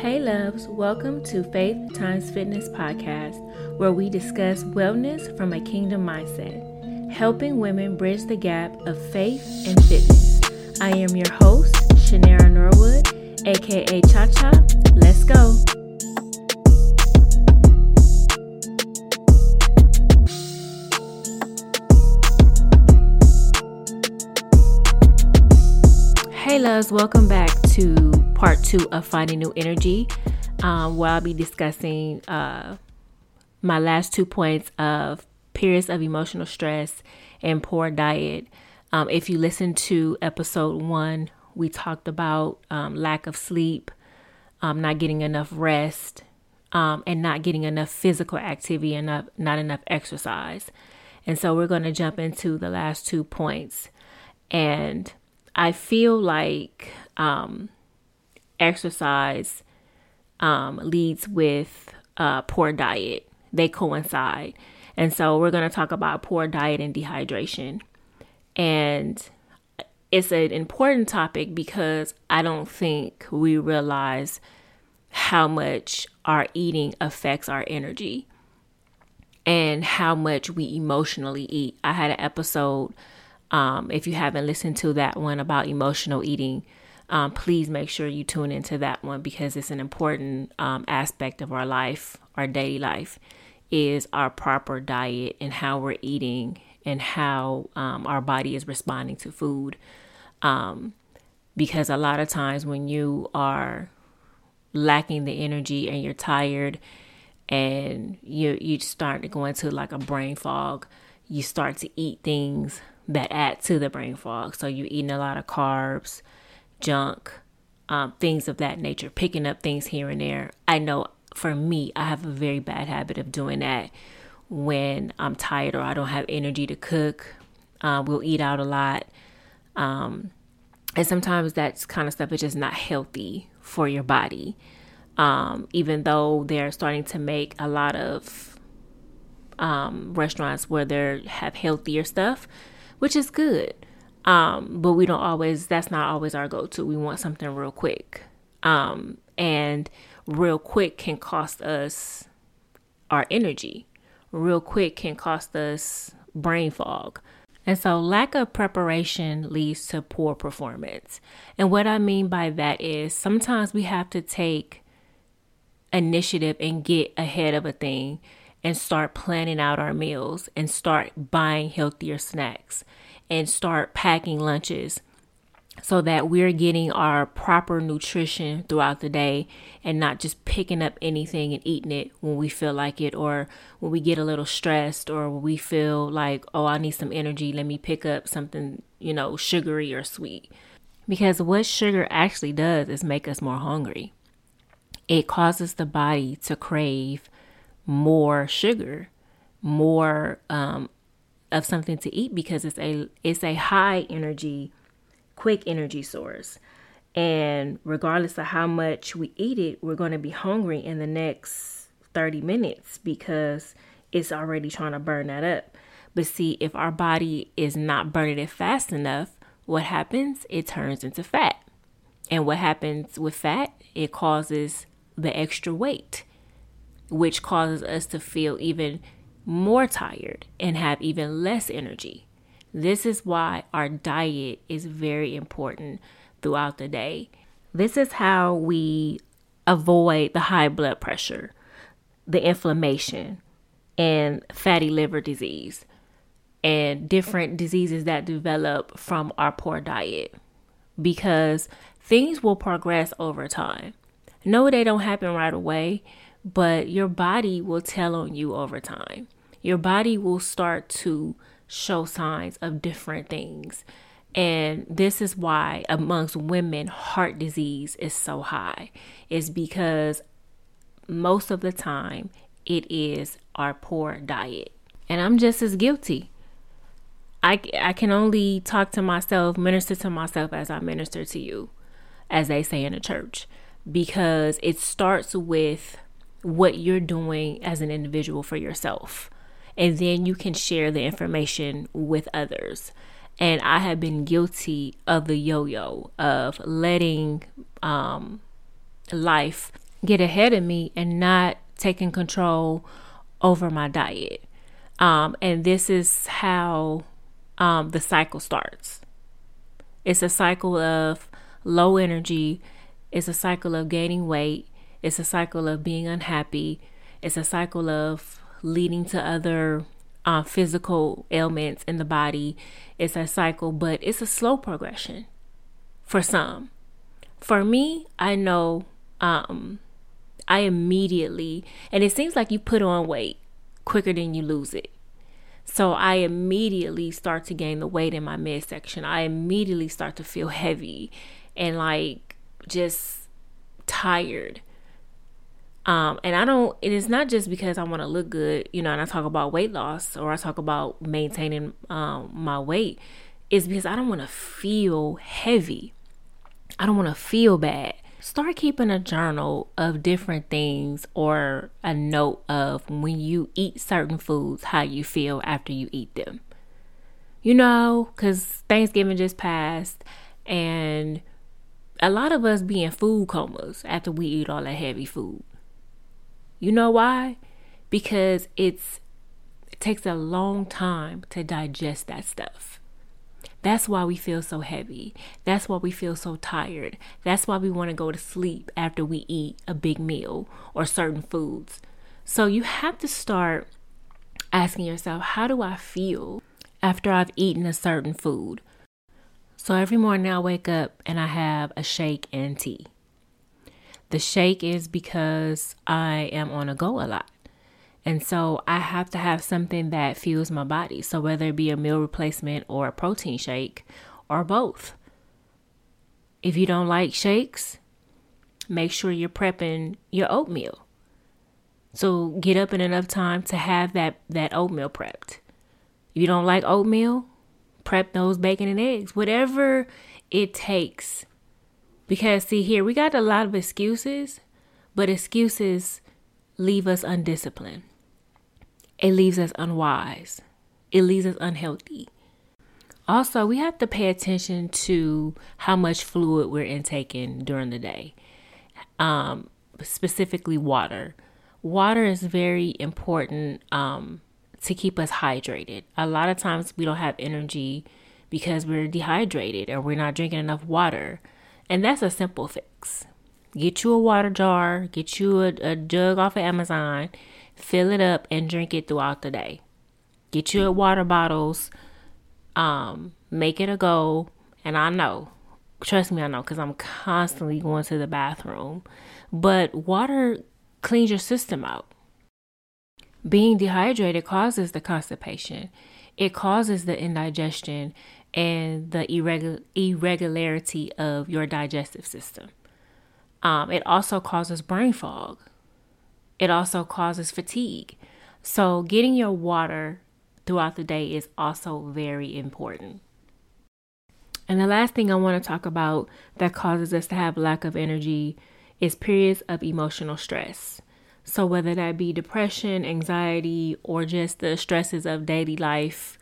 Hey, loves, welcome to Faith Times Fitness Podcast, where we discuss wellness from a kingdom mindset, helping women bridge the gap of faith and fitness. I am your host, Shanara Norwood, aka Cha Cha. Let's go. Hey, loves, welcome back to part two of Finding New Energy, um, where I'll be discussing uh, my last two points of periods of emotional stress and poor diet. Um, if you listen to episode one, we talked about um, lack of sleep, um, not getting enough rest, um, and not getting enough physical activity and not, not enough exercise. And so we're going to jump into the last two points. And I feel like um, exercise um, leads with poor diet. They coincide. And so we're going to talk about poor diet and dehydration. And it's an important topic because I don't think we realize how much our eating affects our energy and how much we emotionally eat. I had an episode, um, if you haven't listened to that one about emotional eating, um, please make sure you tune into that one because it's an important um, aspect of our life, our daily life, is our proper diet and how we're eating and how um, our body is responding to food. Um, because a lot of times when you are lacking the energy and you're tired and you you start to go into like a brain fog, you start to eat things that add to the brain fog. So you're eating a lot of carbs junk, um, things of that nature, picking up things here and there. I know for me, I have a very bad habit of doing that when I'm tired or I don't have energy to cook. Uh, we'll eat out a lot. Um, and sometimes that kind of stuff is just not healthy for your body. Um, even though they're starting to make a lot of um, restaurants where they have healthier stuff, which is good. Um, but we don't always, that's not always our go to. We want something real quick. Um, and real quick can cost us our energy, real quick can cost us brain fog. And so, lack of preparation leads to poor performance. And what I mean by that is sometimes we have to take initiative and get ahead of a thing and start planning out our meals and start buying healthier snacks and start packing lunches so that we're getting our proper nutrition throughout the day and not just picking up anything and eating it when we feel like it or when we get a little stressed or we feel like, oh, I need some energy. Let me pick up something, you know, sugary or sweet. Because what sugar actually does is make us more hungry. It causes the body to crave more sugar, more um, of something to eat because it's a it's a high energy, quick energy source. And regardless of how much we eat it, we're going to be hungry in the next 30 minutes because it's already trying to burn that up. But see, if our body is not burning it fast enough, what happens? It turns into fat. And what happens with fat? It causes the extra weight, which causes us to feel even more tired and have even less energy. This is why our diet is very important throughout the day. This is how we avoid the high blood pressure, the inflammation, and fatty liver disease, and different diseases that develop from our poor diet. Because things will progress over time. No, they don't happen right away, but your body will tell on you over time your body will start to show signs of different things. And this is why amongst women heart disease is so high. Is because most of the time it is our poor diet. And I'm just as guilty. I, I can only talk to myself, minister to myself as I minister to you, as they say in the church, because it starts with what you're doing as an individual for yourself and then you can share the information with others. And I have been guilty of the yo yo, of letting um, life get ahead of me and not taking control over my diet. Um, and this is how um, the cycle starts. It's a cycle of low energy, it's a cycle of gaining weight, it's a cycle of being unhappy, it's a cycle of leading to other uh, physical ailments in the body. It's a cycle, but it's a slow progression for some. For me, I know um, I immediately, and it seems like you put on weight quicker than you lose it. So I immediately start to gain the weight in my midsection. I immediately start to feel heavy and like just tired. Um, and I don't, it is not just because I want to look good, you know, and I talk about weight loss or I talk about maintaining um, my weight, is because I don't want to feel heavy. I don't want to feel bad start keeping a journal of different things or a note of when you eat certain foods, how you feel after you eat them. You know, because Thanksgiving just passed and a lot of us be in food comas after we eat all that heavy food. You know why? Because it's it takes a long time to digest that stuff. That's why we feel so heavy. That's why we feel so tired. That's why we want to go to sleep after we eat a big meal or certain foods. So you have to start asking yourself, how do I feel after I've eaten a certain food? So every morning I wake up and I have a shake and tea. The shake is because I am on a go a lot. And so I have to have something that fuels my body. So whether it be a meal replacement or a protein shake or both. If you don't like shakes, make sure you're prepping your oatmeal. So get up in enough time to have that, that oatmeal prepped. If you don't like oatmeal, prep those bacon and eggs, whatever it takes. Because see here, we got a lot of excuses, but excuses leave us undisciplined it leaves us unwise, it leaves us unhealthy. Also, we have to pay attention to how much fluid we're intaking during the day, um, specifically water. Water is very important um, to keep us hydrated. A lot of times we don't have energy because we're dehydrated or we're not drinking enough water. And that's a simple fix. Get you a water jar, get you a, a jug off of Amazon, fill it up and drink it throughout the day. Get your water bottles, um, make it a goal. And I know, trust me, I know, because I'm constantly going to the bathroom. But water cleans your system out. Being dehydrated causes the constipation, it causes the indigestion and the irregular, irregularity of your digestive system. Um, it also causes brain fog it also causes fatigue. So, getting your water throughout the day is also very important. And the last thing I want to talk about that causes us to have lack of energy is periods of emotional stress. So, whether that be depression, anxiety, or just the stresses of daily life,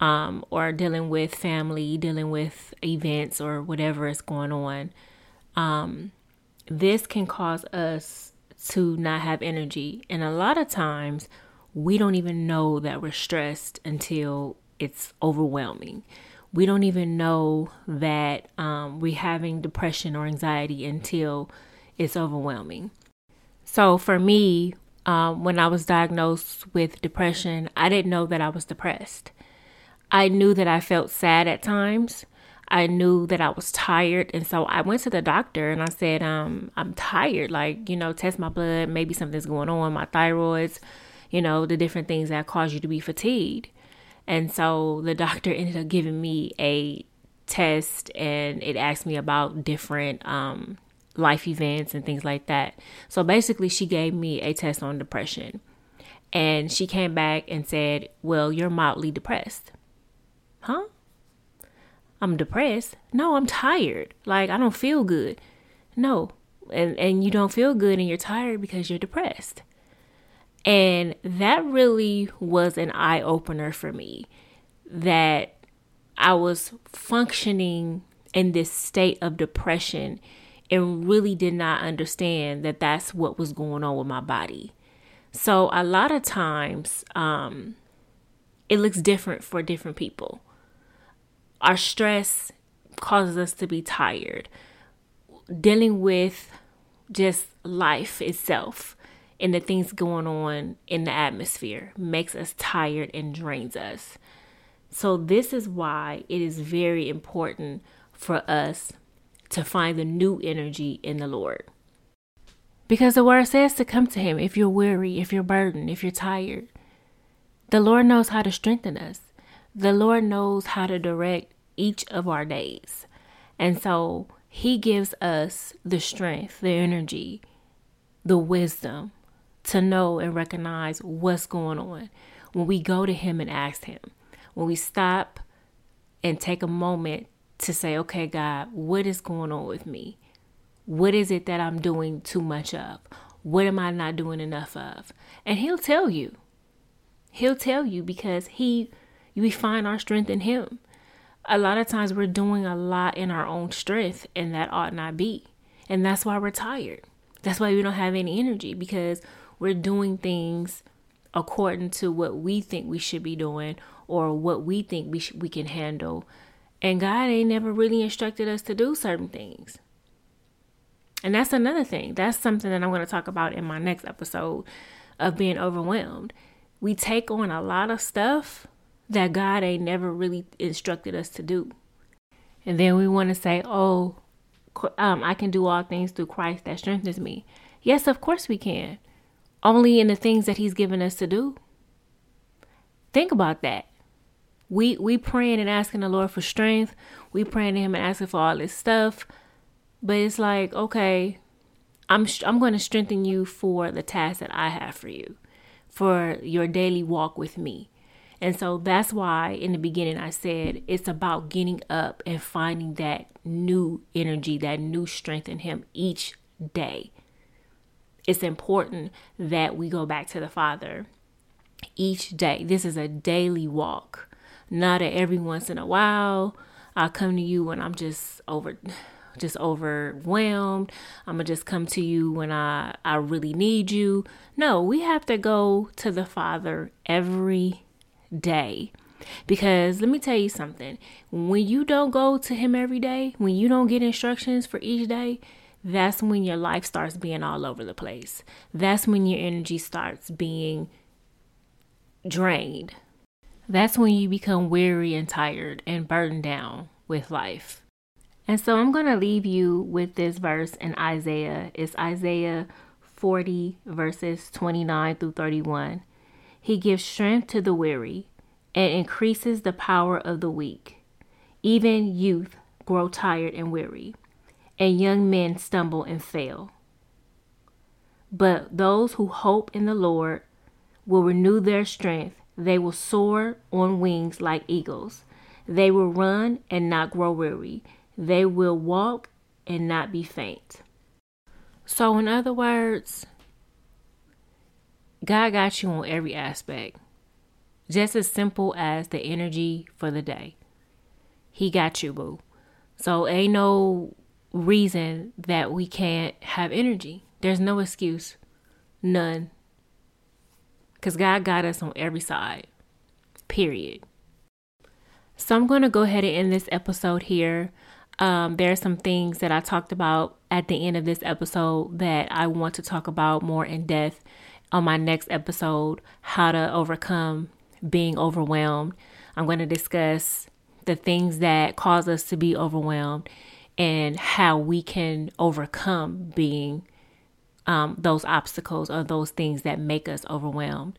um, or dealing with family, dealing with events, or whatever is going on, um, this can cause us to not have energy. And a lot of times we don't even know that we're stressed until it's overwhelming. We don't even know that um, we're having depression or anxiety until it's overwhelming. So for me, um, when I was diagnosed with depression, I didn't know that I was depressed. I knew that I felt sad at times, I knew that I was tired. And so I went to the doctor and I said, um, I'm tired. Like, you know, test my blood. Maybe something's going on, my thyroids, you know, the different things that cause you to be fatigued. And so the doctor ended up giving me a test and it asked me about different um, life events and things like that. So basically, she gave me a test on depression. And she came back and said, Well, you're mildly depressed. Huh? I'm depressed. No, I'm tired. Like I don't feel good. No. And and you don't feel good and you're tired because you're depressed. And that really was an eye opener for me that I was functioning in this state of depression and really did not understand that that's what was going on with my body. So a lot of times, um, it looks different for different people. Our stress causes us to be tired. Dealing with just life itself and the things going on in the atmosphere makes us tired and drains us. So, this is why it is very important for us to find the new energy in the Lord. Because the word says to come to Him if you're weary, if you're burdened, if you're tired. The Lord knows how to strengthen us, the Lord knows how to direct each of our days. And so, He gives us the strength, the energy, the wisdom to know and recognize what's going on when we go to Him and ask Him when we stop and take a moment to say, okay, God, what is going on with me? What is it that I'm doing too much of? What am I not doing enough of? And He'll tell you. He'll tell you because He, we find our strength in Him. A lot of times we're doing a lot in our own strength, and that ought not be. And that's why we're tired. That's why we don't have any energy because we're doing things according to what we think we should be doing or what we think we sh- we can handle. And God ain't never really instructed us to do certain things. And that's another thing. That's something that I'm going to talk about in my next episode of being overwhelmed. We take on a lot of stuff that God ain't never really instructed us to do. And then we want to say, oh, um, I can do all things through Christ that strengthens me. Yes, of course we can only in the things that he's given us to do. Think about that. We we praying and asking the Lord for strength. We praying to him and asking for all this stuff. But it's like, okay, I'm I'm going to strengthen you for the task that I have for you, for your daily walk with me. And so that's why in the beginning I said it's about getting up and finding that new energy, that new strength in him each day it's important that we go back to the Father each day. This is a daily walk, not a every once in a while. I'll come to you when I'm just over just overwhelmed. I'm gonna just come to you when I I really need you. No, we have to go to the Father every day. Because let me tell you something. When you don't go to him every day, when you don't get instructions for each day, that's when your life starts being all over the place. That's when your energy starts being drained. That's when you become weary and tired and burdened down with life. And so I'm going to leave you with this verse in Isaiah. It's Isaiah 40, verses 29 through 31. He gives strength to the weary and increases the power of the weak. Even youth grow tired and weary and young men stumble and fail. But those who hope in the Lord will renew their strength. They will soar on wings like eagles. They will run and not grow weary. They will walk and not be faint. So, in other words, God got you on every aspect. Just as simple as the energy for the day. He got you, boo. So, ain't no reason that we can't have energy. There's no excuse. None. Because God got us on every side. Period. So I'm going to go ahead and end this episode here. Um, there are some things that I talked about at the end of this episode that I want to talk about more in depth on my next episode how to overcome being overwhelmed. I'm going to discuss the things that cause us to be overwhelmed and how we can overcome being um, those obstacles or those things that make us overwhelmed.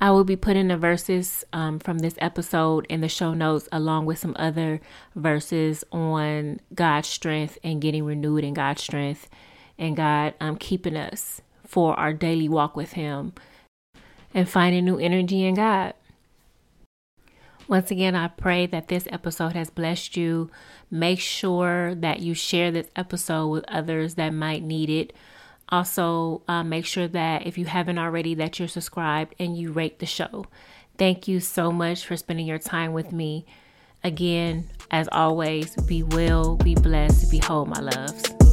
I will be putting the verses um, from this episode in the show notes, along with some other verses on God's strength and getting renewed in God's strength and God um, keeping us for our daily walk with Him and finding new energy in God. Once again, I pray that this episode has blessed you. Make sure that you share this episode with others that might need it. Also, uh, make sure that if you haven't already, that you're subscribed and you rate the show. Thank you so much for spending your time with me. Again, as always, be well, be blessed, be whole, my loves.